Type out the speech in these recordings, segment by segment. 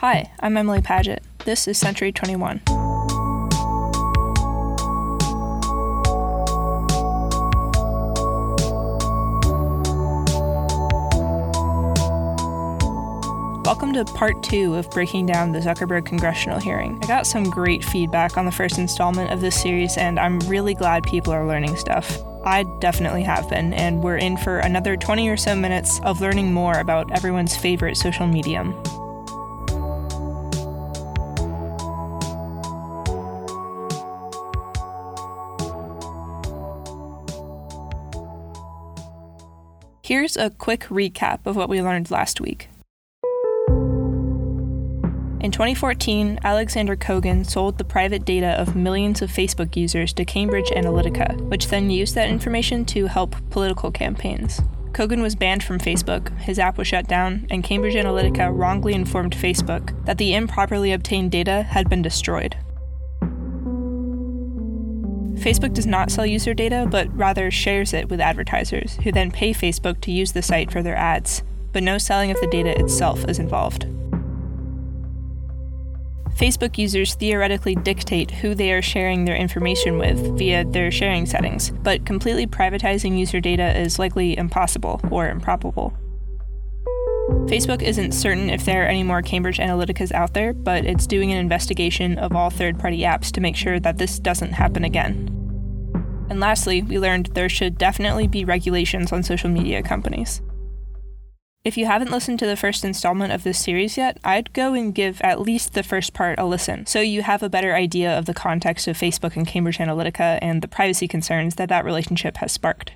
Hi, I'm Emily Paget. This is Century 21. Welcome to part two of breaking down the Zuckerberg congressional hearing. I got some great feedback on the first installment of this series, and I'm really glad people are learning stuff. I definitely have been, and we're in for another 20 or so minutes of learning more about everyone's favorite social medium. Here's a quick recap of what we learned last week. In 2014, Alexander Kogan sold the private data of millions of Facebook users to Cambridge Analytica, which then used that information to help political campaigns. Kogan was banned from Facebook, his app was shut down, and Cambridge Analytica wrongly informed Facebook that the improperly obtained data had been destroyed. Facebook does not sell user data, but rather shares it with advertisers, who then pay Facebook to use the site for their ads, but no selling of the data itself is involved. Facebook users theoretically dictate who they are sharing their information with via their sharing settings, but completely privatizing user data is likely impossible or improbable. Facebook isn't certain if there are any more Cambridge Analyticas out there, but it's doing an investigation of all third party apps to make sure that this doesn't happen again. And lastly, we learned there should definitely be regulations on social media companies. If you haven't listened to the first installment of this series yet, I'd go and give at least the first part a listen so you have a better idea of the context of Facebook and Cambridge Analytica and the privacy concerns that that relationship has sparked.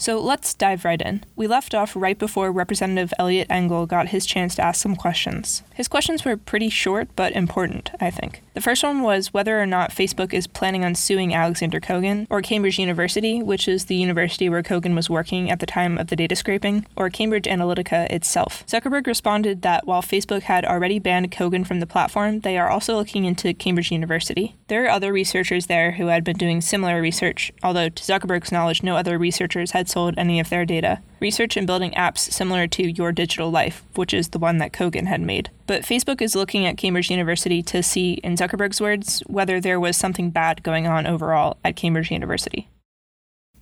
So let's dive right in. We left off right before Representative Eliot Engel got his chance to ask some questions. His questions were pretty short but important, I think. The first one was whether or not Facebook is planning on suing Alexander Kogan, or Cambridge University, which is the university where Kogan was working at the time of the data scraping, or Cambridge Analytica itself. Zuckerberg responded that while Facebook had already banned Kogan from the platform, they are also looking into Cambridge University. There are other researchers there who had been doing similar research, although to Zuckerberg's knowledge, no other researchers had sold any of their data. Research in building apps similar to Your Digital Life, which is the one that Kogan had made. But Facebook is looking at Cambridge University to see, in Zuckerberg's words, whether there was something bad going on overall at Cambridge University.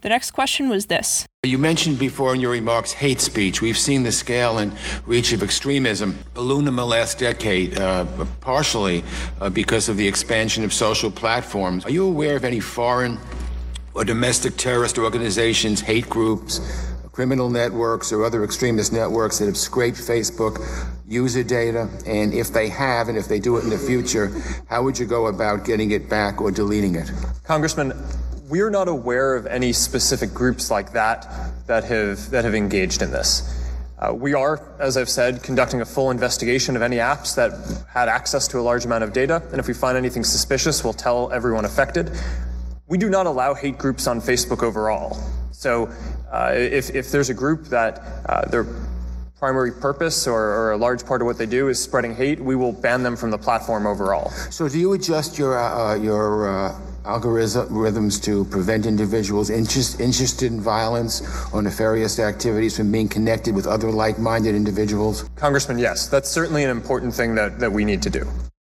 The next question was this. You mentioned before in your remarks hate speech. We've seen the scale and reach of extremism balloon in the last decade, uh, partially uh, because of the expansion of social platforms. Are you aware of any foreign or domestic terrorist organizations, hate groups, criminal networks, or other extremist networks that have scraped Facebook user data? And if they have, and if they do it in the future, how would you go about getting it back or deleting it? Congressman, we're not aware of any specific groups like that that have that have engaged in this. Uh, we are, as I've said, conducting a full investigation of any apps that had access to a large amount of data, and if we find anything suspicious, we'll tell everyone affected we do not allow hate groups on Facebook overall. So uh, if, if there's a group that uh, their primary purpose or, or, a large part of what they do is spreading hate, we will ban them from the platform overall. So do you adjust your, uh, your uh, algorithms to prevent individuals interest, interested in violence or nefarious activities from being connected with other like-minded individuals? Congressman, yes, that's certainly an important thing that, that we need to do.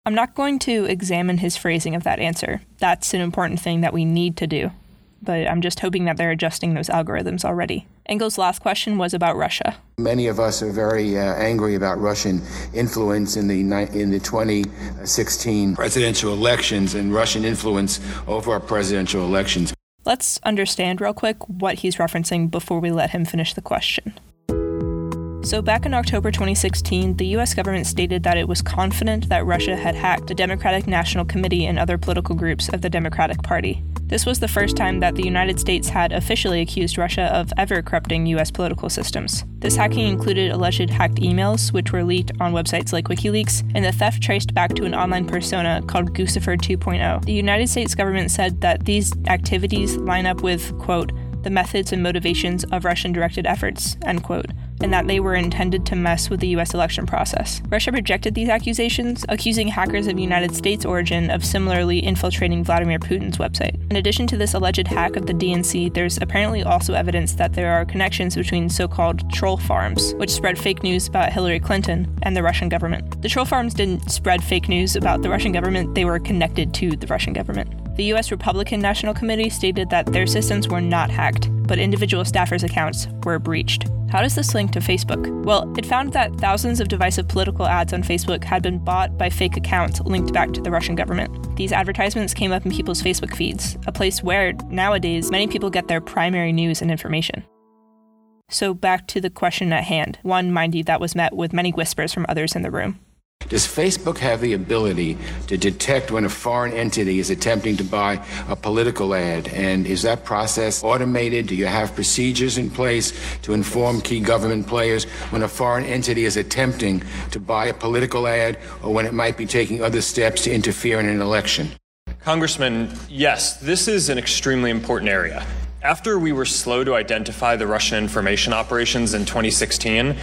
I'm not going to examine his phrasing of that answer. That's an important thing that we need to do. But I'm just hoping that they're adjusting those algorithms already. Engel's last question was about Russia. Many of us are very uh, angry about Russian influence in the in the 2016 presidential elections and Russian influence over our presidential elections. Let's understand real quick what he's referencing before we let him finish the question. So, back in October 2016, the US government stated that it was confident that Russia had hacked the Democratic National Committee and other political groups of the Democratic Party. This was the first time that the United States had officially accused Russia of ever corrupting US political systems. This hacking included alleged hacked emails, which were leaked on websites like WikiLeaks, and the theft traced back to an online persona called Guccifer 2.0. The United States government said that these activities line up with, quote, the methods and motivations of Russian directed efforts, end quote, and that they were intended to mess with the US election process. Russia rejected these accusations, accusing hackers of United States origin of similarly infiltrating Vladimir Putin's website. In addition to this alleged hack of the DNC, there's apparently also evidence that there are connections between so called troll farms, which spread fake news about Hillary Clinton and the Russian government. The troll farms didn't spread fake news about the Russian government, they were connected to the Russian government. The U.S. Republican National Committee stated that their systems were not hacked, but individual staffers' accounts were breached. How does this link to Facebook? Well, it found that thousands of divisive political ads on Facebook had been bought by fake accounts linked back to the Russian government. These advertisements came up in people's Facebook feeds, a place where, nowadays, many people get their primary news and information. So, back to the question at hand, one, mind you, that was met with many whispers from others in the room. Does Facebook have the ability to detect when a foreign entity is attempting to buy a political ad? And is that process automated? Do you have procedures in place to inform key government players when a foreign entity is attempting to buy a political ad or when it might be taking other steps to interfere in an election? Congressman, yes, this is an extremely important area. After we were slow to identify the Russian information operations in 2016,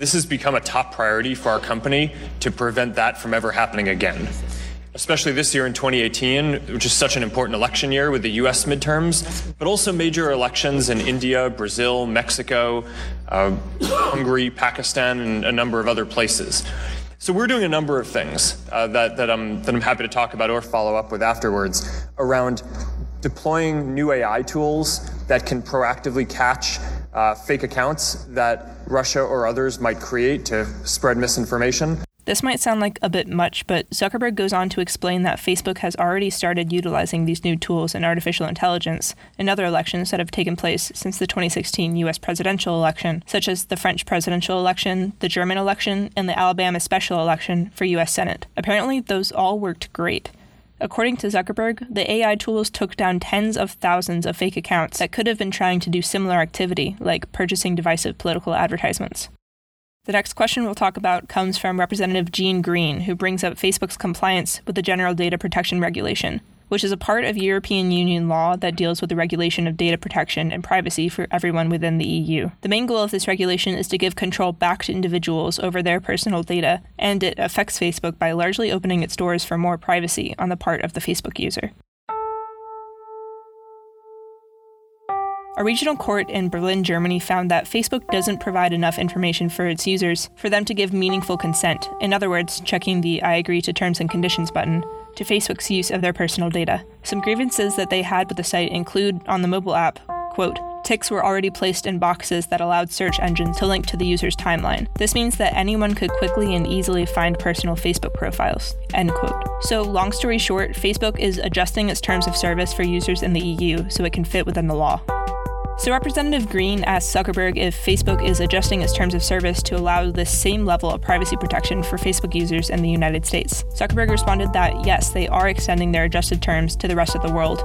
this has become a top priority for our company to prevent that from ever happening again. Especially this year in 2018, which is such an important election year with the US midterms, but also major elections in India, Brazil, Mexico, uh, Hungary, Pakistan, and a number of other places. So we're doing a number of things uh, that, that, I'm, that I'm happy to talk about or follow up with afterwards around deploying new AI tools that can proactively catch uh, fake accounts that Russia or others might create to spread misinformation. This might sound like a bit much, but Zuckerberg goes on to explain that Facebook has already started utilizing these new tools in artificial intelligence in other elections that have taken place since the 2016 US presidential election, such as the French presidential election, the German election, and the Alabama special election for US Senate. Apparently, those all worked great. According to Zuckerberg, the AI tools took down tens of thousands of fake accounts that could have been trying to do similar activity, like purchasing divisive political advertisements. The next question we'll talk about comes from Representative Gene Green, who brings up Facebook's compliance with the General Data Protection Regulation, which is a part of European Union law that deals with the regulation of data protection and privacy for everyone within the EU. The main goal of this regulation is to give control back to individuals over their personal data, and it affects Facebook by largely opening its doors for more privacy on the part of the Facebook user. A regional court in Berlin, Germany found that Facebook doesn't provide enough information for its users for them to give meaningful consent, in other words, checking the I agree to terms and conditions button, to Facebook's use of their personal data. Some grievances that they had with the site include on the mobile app, quote, ticks were already placed in boxes that allowed search engines to link to the user's timeline. This means that anyone could quickly and easily find personal Facebook profiles. End quote. So, long story short, Facebook is adjusting its terms of service for users in the EU so it can fit within the law. So, Representative Green asked Zuckerberg if Facebook is adjusting its terms of service to allow this same level of privacy protection for Facebook users in the United States. Zuckerberg responded that yes, they are extending their adjusted terms to the rest of the world,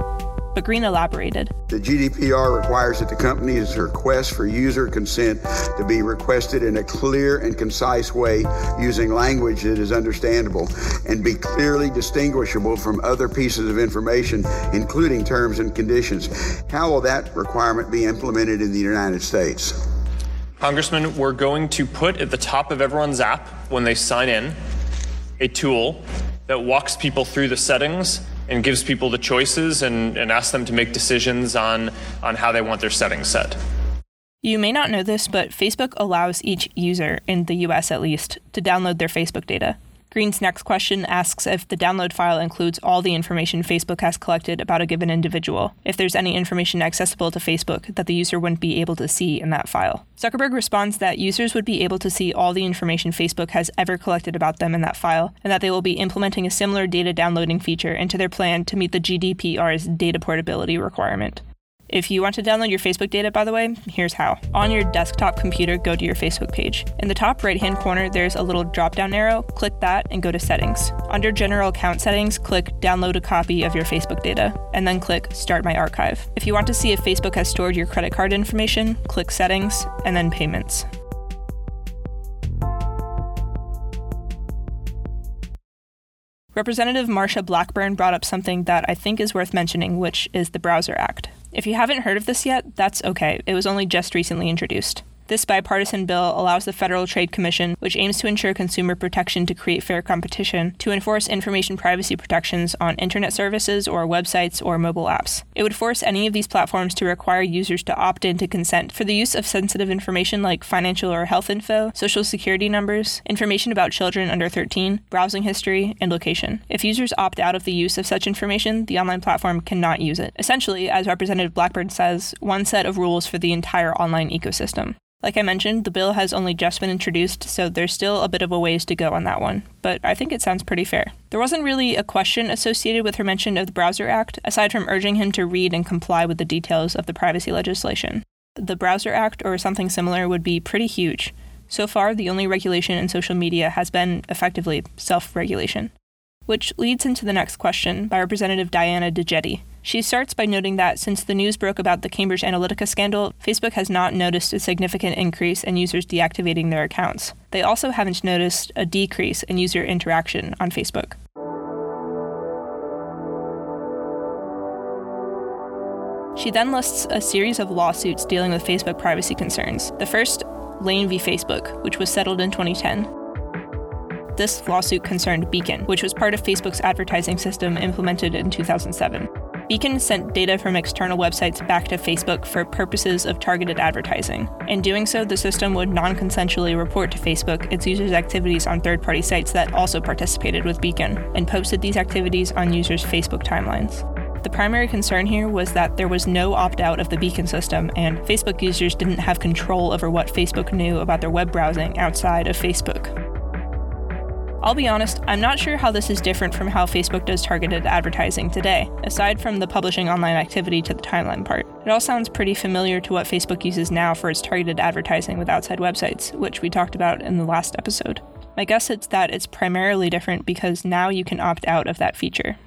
but Green elaborated. The GDPR requires that the company's request for user consent to be requested in a clear and concise way using language that is understandable and be clearly distinguishable from other pieces of information, including terms and conditions. How will that requirement be implemented in the United States? Congressman, we're going to put at the top of everyone's app when they sign in a tool that walks people through the settings and gives people the choices and, and asks them to make decisions on, on how they want their settings set. You may not know this, but Facebook allows each user, in the US at least, to download their Facebook data. Green's next question asks if the download file includes all the information Facebook has collected about a given individual, if there's any information accessible to Facebook that the user wouldn't be able to see in that file. Zuckerberg responds that users would be able to see all the information Facebook has ever collected about them in that file, and that they will be implementing a similar data downloading feature into their plan to meet the GDPR's data portability requirement. If you want to download your Facebook data, by the way, here's how. On your desktop computer, go to your Facebook page. In the top right hand corner, there's a little drop down arrow. Click that and go to Settings. Under General Account Settings, click Download a copy of your Facebook data, and then click Start My Archive. If you want to see if Facebook has stored your credit card information, click Settings and then Payments. Representative Marsha Blackburn brought up something that I think is worth mentioning, which is the Browser Act. If you haven't heard of this yet, that's okay. It was only just recently introduced. This bipartisan bill allows the Federal Trade Commission, which aims to ensure consumer protection to create fair competition, to enforce information privacy protections on internet services or websites or mobile apps. It would force any of these platforms to require users to opt in to consent for the use of sensitive information like financial or health info, social security numbers, information about children under 13, browsing history, and location. If users opt out of the use of such information, the online platform cannot use it. Essentially, as Representative Blackburn says, one set of rules for the entire online ecosystem. Like I mentioned, the bill has only just been introduced, so there's still a bit of a ways to go on that one, but I think it sounds pretty fair. There wasn't really a question associated with her mention of the Browser Act, aside from urging him to read and comply with the details of the privacy legislation. The Browser Act or something similar would be pretty huge. So far, the only regulation in social media has been effectively self regulation. Which leads into the next question by Representative Diana DeGette. She starts by noting that since the news broke about the Cambridge Analytica scandal, Facebook has not noticed a significant increase in users deactivating their accounts. They also haven't noticed a decrease in user interaction on Facebook. She then lists a series of lawsuits dealing with Facebook privacy concerns. The first, Lane v. Facebook, which was settled in 2010. This lawsuit concerned Beacon, which was part of Facebook's advertising system implemented in 2007. Beacon sent data from external websites back to Facebook for purposes of targeted advertising. In doing so, the system would non consensually report to Facebook its users' activities on third party sites that also participated with Beacon, and posted these activities on users' Facebook timelines. The primary concern here was that there was no opt out of the beacon system, and Facebook users didn't have control over what Facebook knew about their web browsing outside of Facebook. I'll be honest, I'm not sure how this is different from how Facebook does targeted advertising today, aside from the publishing online activity to the timeline part. It all sounds pretty familiar to what Facebook uses now for its targeted advertising with outside websites, which we talked about in the last episode. My guess is that it's primarily different because now you can opt out of that feature.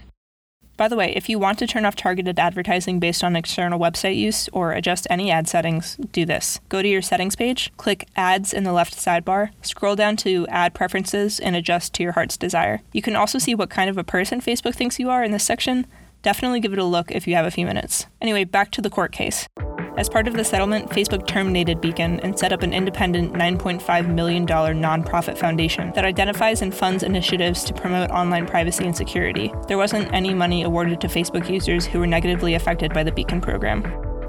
By the way, if you want to turn off targeted advertising based on external website use or adjust any ad settings, do this. Go to your settings page, click Ads in the left sidebar, scroll down to Ad Preferences, and adjust to your heart's desire. You can also see what kind of a person Facebook thinks you are in this section. Definitely give it a look if you have a few minutes. Anyway, back to the court case. As part of the settlement, Facebook terminated Beacon and set up an independent $9.5 million nonprofit foundation that identifies and funds initiatives to promote online privacy and security. There wasn't any money awarded to Facebook users who were negatively affected by the Beacon program.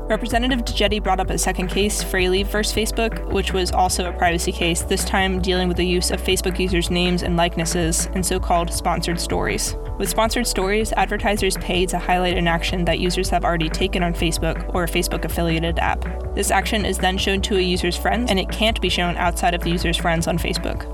Representative DeGette brought up a second case, Fraley vs. Facebook, which was also a privacy case, this time dealing with the use of Facebook users' names and likenesses in so called sponsored stories. With sponsored stories, advertisers pay to highlight an action that users have already taken on Facebook or a Facebook affiliated app. This action is then shown to a user's friends, and it can't be shown outside of the user's friends on Facebook.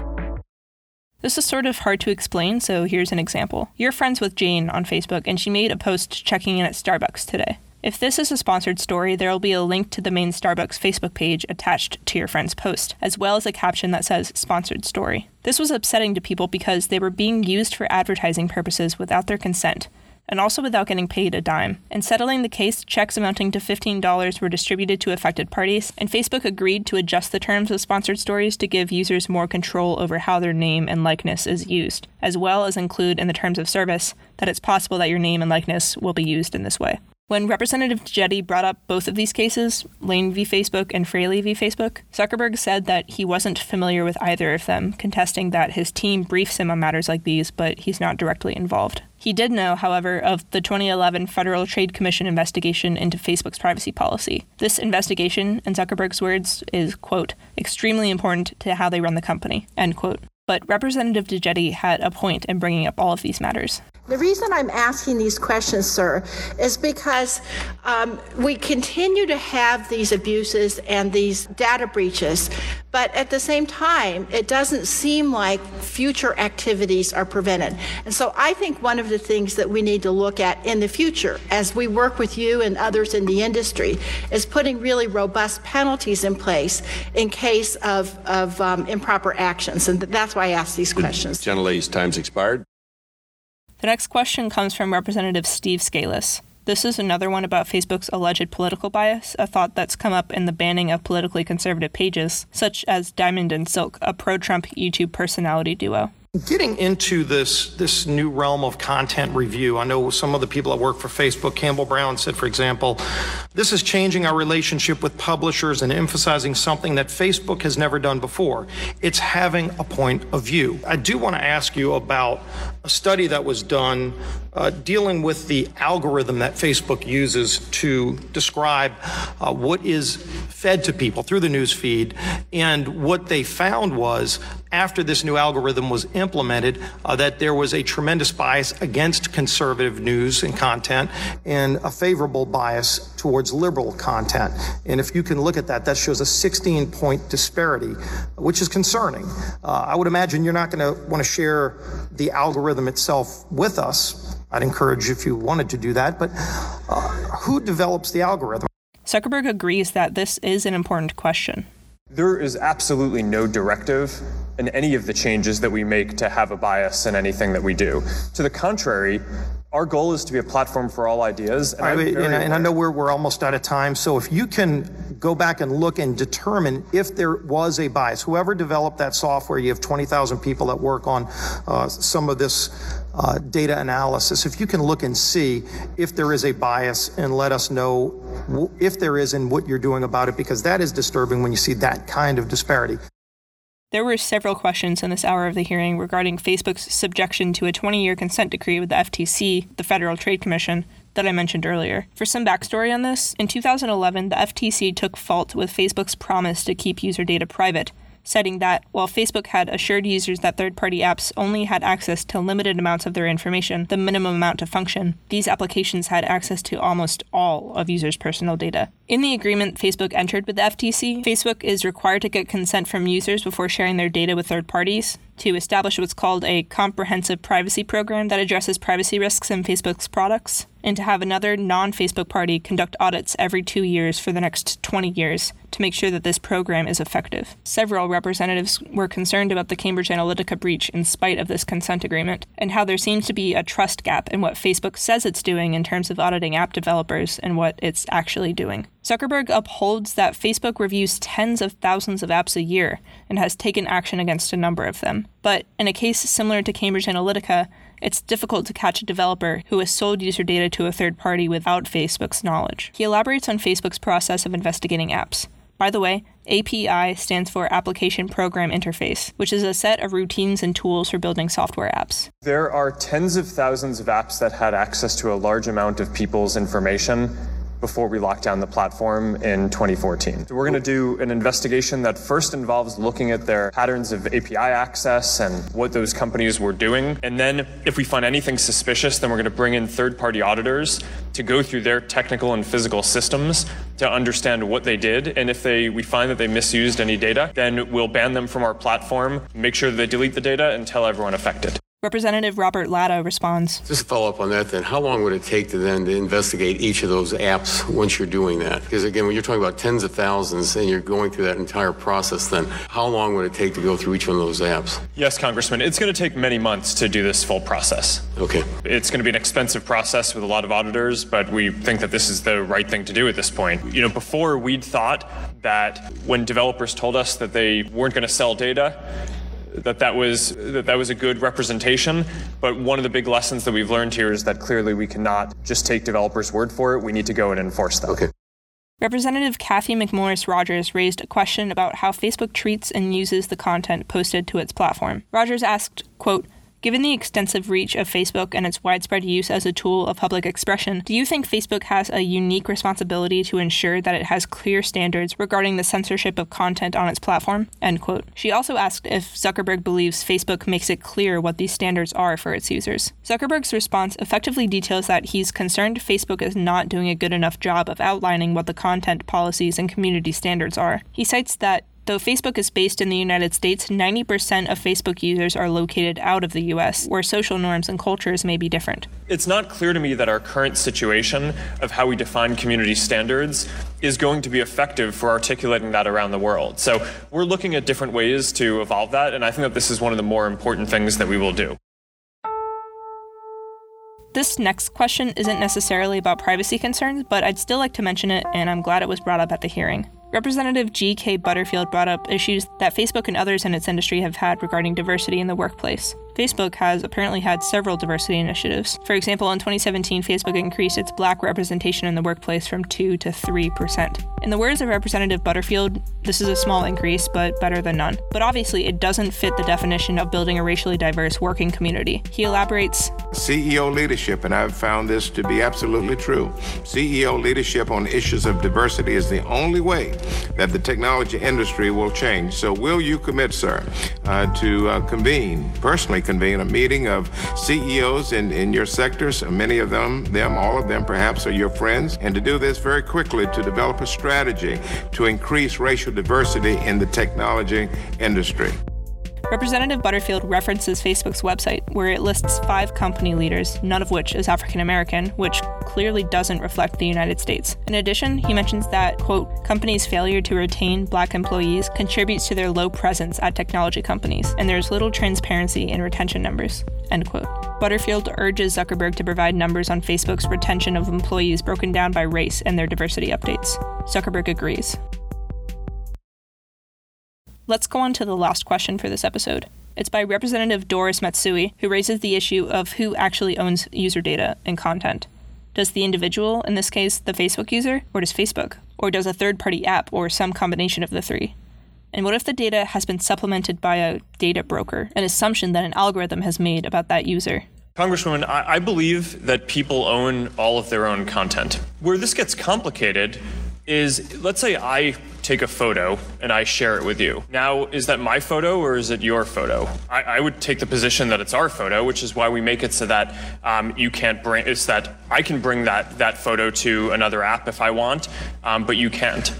This is sort of hard to explain, so here's an example. You're friends with Jane on Facebook, and she made a post checking in at Starbucks today. If this is a sponsored story, there will be a link to the main Starbucks Facebook page attached to your friend's post, as well as a caption that says sponsored story. This was upsetting to people because they were being used for advertising purposes without their consent, and also without getting paid a dime. In settling the case, checks amounting to $15 were distributed to affected parties, and Facebook agreed to adjust the terms of sponsored stories to give users more control over how their name and likeness is used, as well as include in the terms of service that it's possible that your name and likeness will be used in this way. When Representative Jetty brought up both of these cases, Lane v. Facebook and Fraley v. Facebook, Zuckerberg said that he wasn't familiar with either of them, contesting that his team briefs him on matters like these, but he's not directly involved. He did know, however, of the 2011 Federal Trade Commission investigation into Facebook's privacy policy. This investigation, in Zuckerberg's words, is, quote, extremely important to how they run the company, end quote. But Representative DeGette had a point in bringing up all of these matters. The reason I'm asking these questions, sir, is because um, we continue to have these abuses and these data breaches, but at the same time, it doesn't seem like future activities are prevented. And so I think one of the things that we need to look at in the future, as we work with you and others in the industry, is putting really robust penalties in place in case of, of um, improper actions. And that's why I ask these questions. Gentlelady's time's expired. The next question comes from Representative Steve Scalise. This is another one about Facebook's alleged political bias, a thought that's come up in the banning of politically conservative pages, such as Diamond and Silk, a pro Trump YouTube personality duo. Getting into this this new realm of content review, I know some of the people that work for Facebook, Campbell Brown said, for example, this is changing our relationship with publishers and emphasizing something that Facebook has never done before. It's having a point of view. I do want to ask you about a study that was done uh, dealing with the algorithm that Facebook uses to describe uh, what is fed to people through the news feed. And what they found was after this new algorithm was implemented, uh, that there was a tremendous bias against conservative news and content and a favorable bias towards liberal content. And if you can look at that, that shows a 16 point disparity, which is concerning. Uh, I would imagine you're not going to want to share the algorithm itself with us. I'd encourage if you wanted to do that, but uh, who develops the algorithm? Zuckerberg agrees that this is an important question. There is absolutely no directive in any of the changes that we make to have a bias in anything that we do. To the contrary, our goal is to be a platform for all ideas. And, I, and, and I know we're, we're almost out of time. So if you can go back and look and determine if there was a bias, whoever developed that software, you have 20,000 people that work on uh, some of this uh, data analysis. If you can look and see if there is a bias and let us know if there is and what you're doing about it, because that is disturbing when you see that kind of disparity. There were several questions in this hour of the hearing regarding Facebook's subjection to a 20 year consent decree with the FTC, the Federal Trade Commission, that I mentioned earlier. For some backstory on this, in 2011, the FTC took fault with Facebook's promise to keep user data private citing that while Facebook had assured users that third party apps only had access to limited amounts of their information, the minimum amount to function, these applications had access to almost all of users' personal data. In the agreement Facebook entered with the FTC, Facebook is required to get consent from users before sharing their data with third parties, to establish what's called a comprehensive privacy program that addresses privacy risks in Facebook's products, and to have another non Facebook party conduct audits every two years for the next 20 years to make sure that this program is effective. Several representatives were concerned about the Cambridge Analytica breach in spite of this consent agreement, and how there seems to be a trust gap in what Facebook says it's doing in terms of auditing app developers and what it's actually doing. Zuckerberg upholds that Facebook reviews tens of thousands of apps a year and has taken action against a number of them. But in a case similar to Cambridge Analytica, it's difficult to catch a developer who has sold user data to a third party without Facebook's knowledge. He elaborates on Facebook's process of investigating apps. By the way, API stands for Application Program Interface, which is a set of routines and tools for building software apps. There are tens of thousands of apps that had access to a large amount of people's information before we lock down the platform in 2014. So we're going to do an investigation that first involves looking at their patterns of API access and what those companies were doing. And then if we find anything suspicious, then we're going to bring in third party auditors to go through their technical and physical systems to understand what they did. And if they we find that they misused any data, then we'll ban them from our platform, make sure that they delete the data and tell everyone affected. Representative Robert Latta responds. Just to follow up on that, then, how long would it take to then to investigate each of those apps once you're doing that? Because again, when you're talking about tens of thousands and you're going through that entire process, then how long would it take to go through each one of those apps? Yes, Congressman, it's going to take many months to do this full process. Okay. It's going to be an expensive process with a lot of auditors, but we think that this is the right thing to do at this point. You know, before we'd thought that when developers told us that they weren't going to sell data, that that was that that was a good representation. But one of the big lessons that we've learned here is that clearly we cannot just take developers' word for it. We need to go and enforce that. Okay. Representative Cathy McMorris Rodgers raised a question about how Facebook treats and uses the content posted to its platform. Rodgers asked, quote, Given the extensive reach of Facebook and its widespread use as a tool of public expression, do you think Facebook has a unique responsibility to ensure that it has clear standards regarding the censorship of content on its platform? End quote. She also asked if Zuckerberg believes Facebook makes it clear what these standards are for its users. Zuckerberg's response effectively details that he's concerned Facebook is not doing a good enough job of outlining what the content policies and community standards are. He cites that Though Facebook is based in the United States, 90% of Facebook users are located out of the US, where social norms and cultures may be different. It's not clear to me that our current situation of how we define community standards is going to be effective for articulating that around the world. So we're looking at different ways to evolve that, and I think that this is one of the more important things that we will do. This next question isn't necessarily about privacy concerns, but I'd still like to mention it, and I'm glad it was brought up at the hearing. Representative G.K. Butterfield brought up issues that Facebook and others in its industry have had regarding diversity in the workplace. Facebook has apparently had several diversity initiatives. For example, in 2017, Facebook increased its black representation in the workplace from 2 to 3%. In the words of Representative Butterfield, this is a small increase, but better than none. But obviously, it doesn't fit the definition of building a racially diverse working community. He elaborates CEO leadership, and I've found this to be absolutely true. CEO leadership on issues of diversity is the only way that the technology industry will change. So, will you commit, sir, uh, to uh, convene, personally convene, a meeting of CEOs in, in your sectors? Many of them, them, all of them perhaps, are your friends, and to do this very quickly to develop a strategy to increase racial diversity in the technology industry. Representative Butterfield references Facebook's website, where it lists five company leaders, none of which is African American, which clearly doesn't reflect the United States. In addition, he mentions that, quote, companies' failure to retain black employees contributes to their low presence at technology companies, and there's little transparency in retention numbers, end quote. Butterfield urges Zuckerberg to provide numbers on Facebook's retention of employees broken down by race and their diversity updates. Zuckerberg agrees. Let's go on to the last question for this episode. It's by Representative Doris Matsui, who raises the issue of who actually owns user data and content. Does the individual, in this case the Facebook user, or does Facebook? Or does a third party app, or some combination of the three? And what if the data has been supplemented by a data broker, an assumption that an algorithm has made about that user? Congresswoman, I, I believe that people own all of their own content. Where this gets complicated is let's say I take a photo and I share it with you. Now, is that my photo or is it your photo? I, I would take the position that it's our photo, which is why we make it so that um, you can't bring. It's that I can bring that that photo to another app if I want, um, but you can't.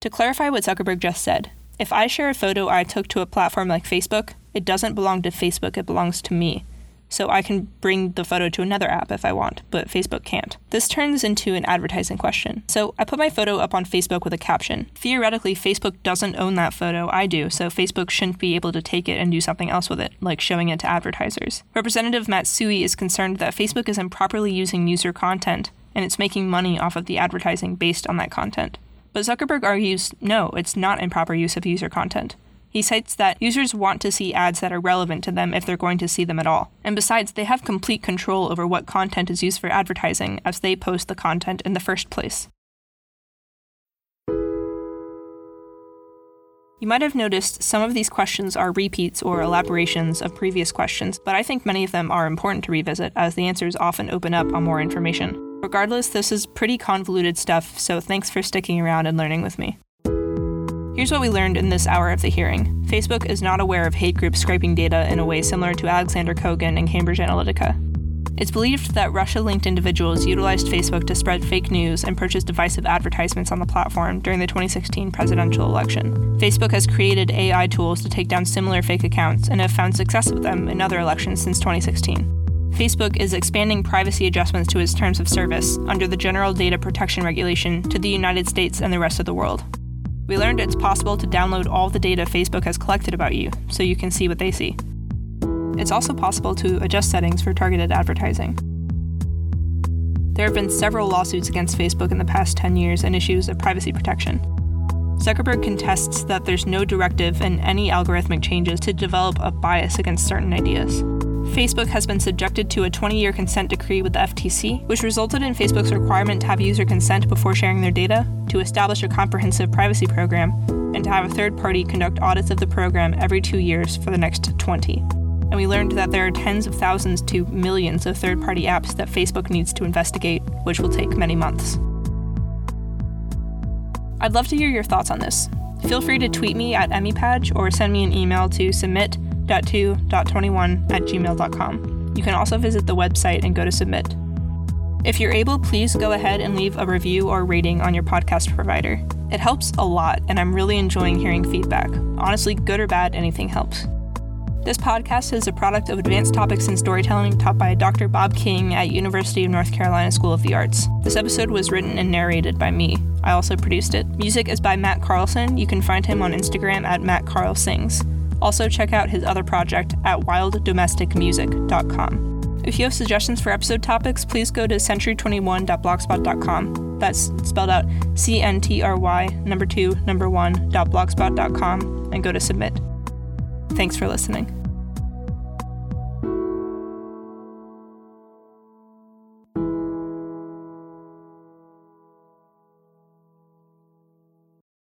To clarify what Zuckerberg just said, if I share a photo I took to a platform like Facebook, it doesn't belong to Facebook, it belongs to me so I can bring the photo to another app if I want, but Facebook can't. This turns into an advertising question. So I put my photo up on Facebook with a caption. Theoretically, Facebook doesn't own that photo, I do, so Facebook shouldn't be able to take it and do something else with it, like showing it to advertisers. Representative Matsui is concerned that Facebook is improperly using user content and it's making money off of the advertising based on that content. But Zuckerberg argues no, it's not improper use of user content. He cites that users want to see ads that are relevant to them if they're going to see them at all. And besides, they have complete control over what content is used for advertising as they post the content in the first place. You might have noticed some of these questions are repeats or elaborations of previous questions, but I think many of them are important to revisit as the answers often open up on more information. Regardless, this is pretty convoluted stuff, so thanks for sticking around and learning with me. Here's what we learned in this hour of the hearing Facebook is not aware of hate groups scraping data in a way similar to Alexander Kogan and Cambridge Analytica. It's believed that Russia linked individuals utilized Facebook to spread fake news and purchase divisive advertisements on the platform during the 2016 presidential election. Facebook has created AI tools to take down similar fake accounts and have found success with them in other elections since 2016. Facebook is expanding privacy adjustments to its terms of service under the General Data Protection Regulation to the United States and the rest of the world. We learned it's possible to download all the data Facebook has collected about you so you can see what they see. It's also possible to adjust settings for targeted advertising. There have been several lawsuits against Facebook in the past 10 years and issues of privacy protection. Zuckerberg contests that there's no directive in any algorithmic changes to develop a bias against certain ideas. Facebook has been subjected to a 20 year consent decree with the FTC, which resulted in Facebook's requirement to have user consent before sharing their data, to establish a comprehensive privacy program, and to have a third party conduct audits of the program every two years for the next 20. And we learned that there are tens of thousands to millions of third party apps that Facebook needs to investigate, which will take many months. I'd love to hear your thoughts on this. Feel free to tweet me at EmiPadge or send me an email to submit 2.2.21 at gmail.com. You can also visit the website and go to submit. If you're able, please go ahead and leave a review or rating on your podcast provider. It helps a lot, and I'm really enjoying hearing feedback. Honestly, good or bad, anything helps. This podcast is a product of Advanced Topics in Storytelling taught by Dr. Bob King at University of North Carolina School of the Arts. This episode was written and narrated by me. I also produced it. Music is by Matt Carlson. You can find him on Instagram at Matt Carl Sings. Also, check out his other project at wilddomesticmusic.com. If you have suggestions for episode topics, please go to century21.blogspot.com. That's spelled out C N T R Y number two number one dot blogspot.com and go to submit. Thanks for listening.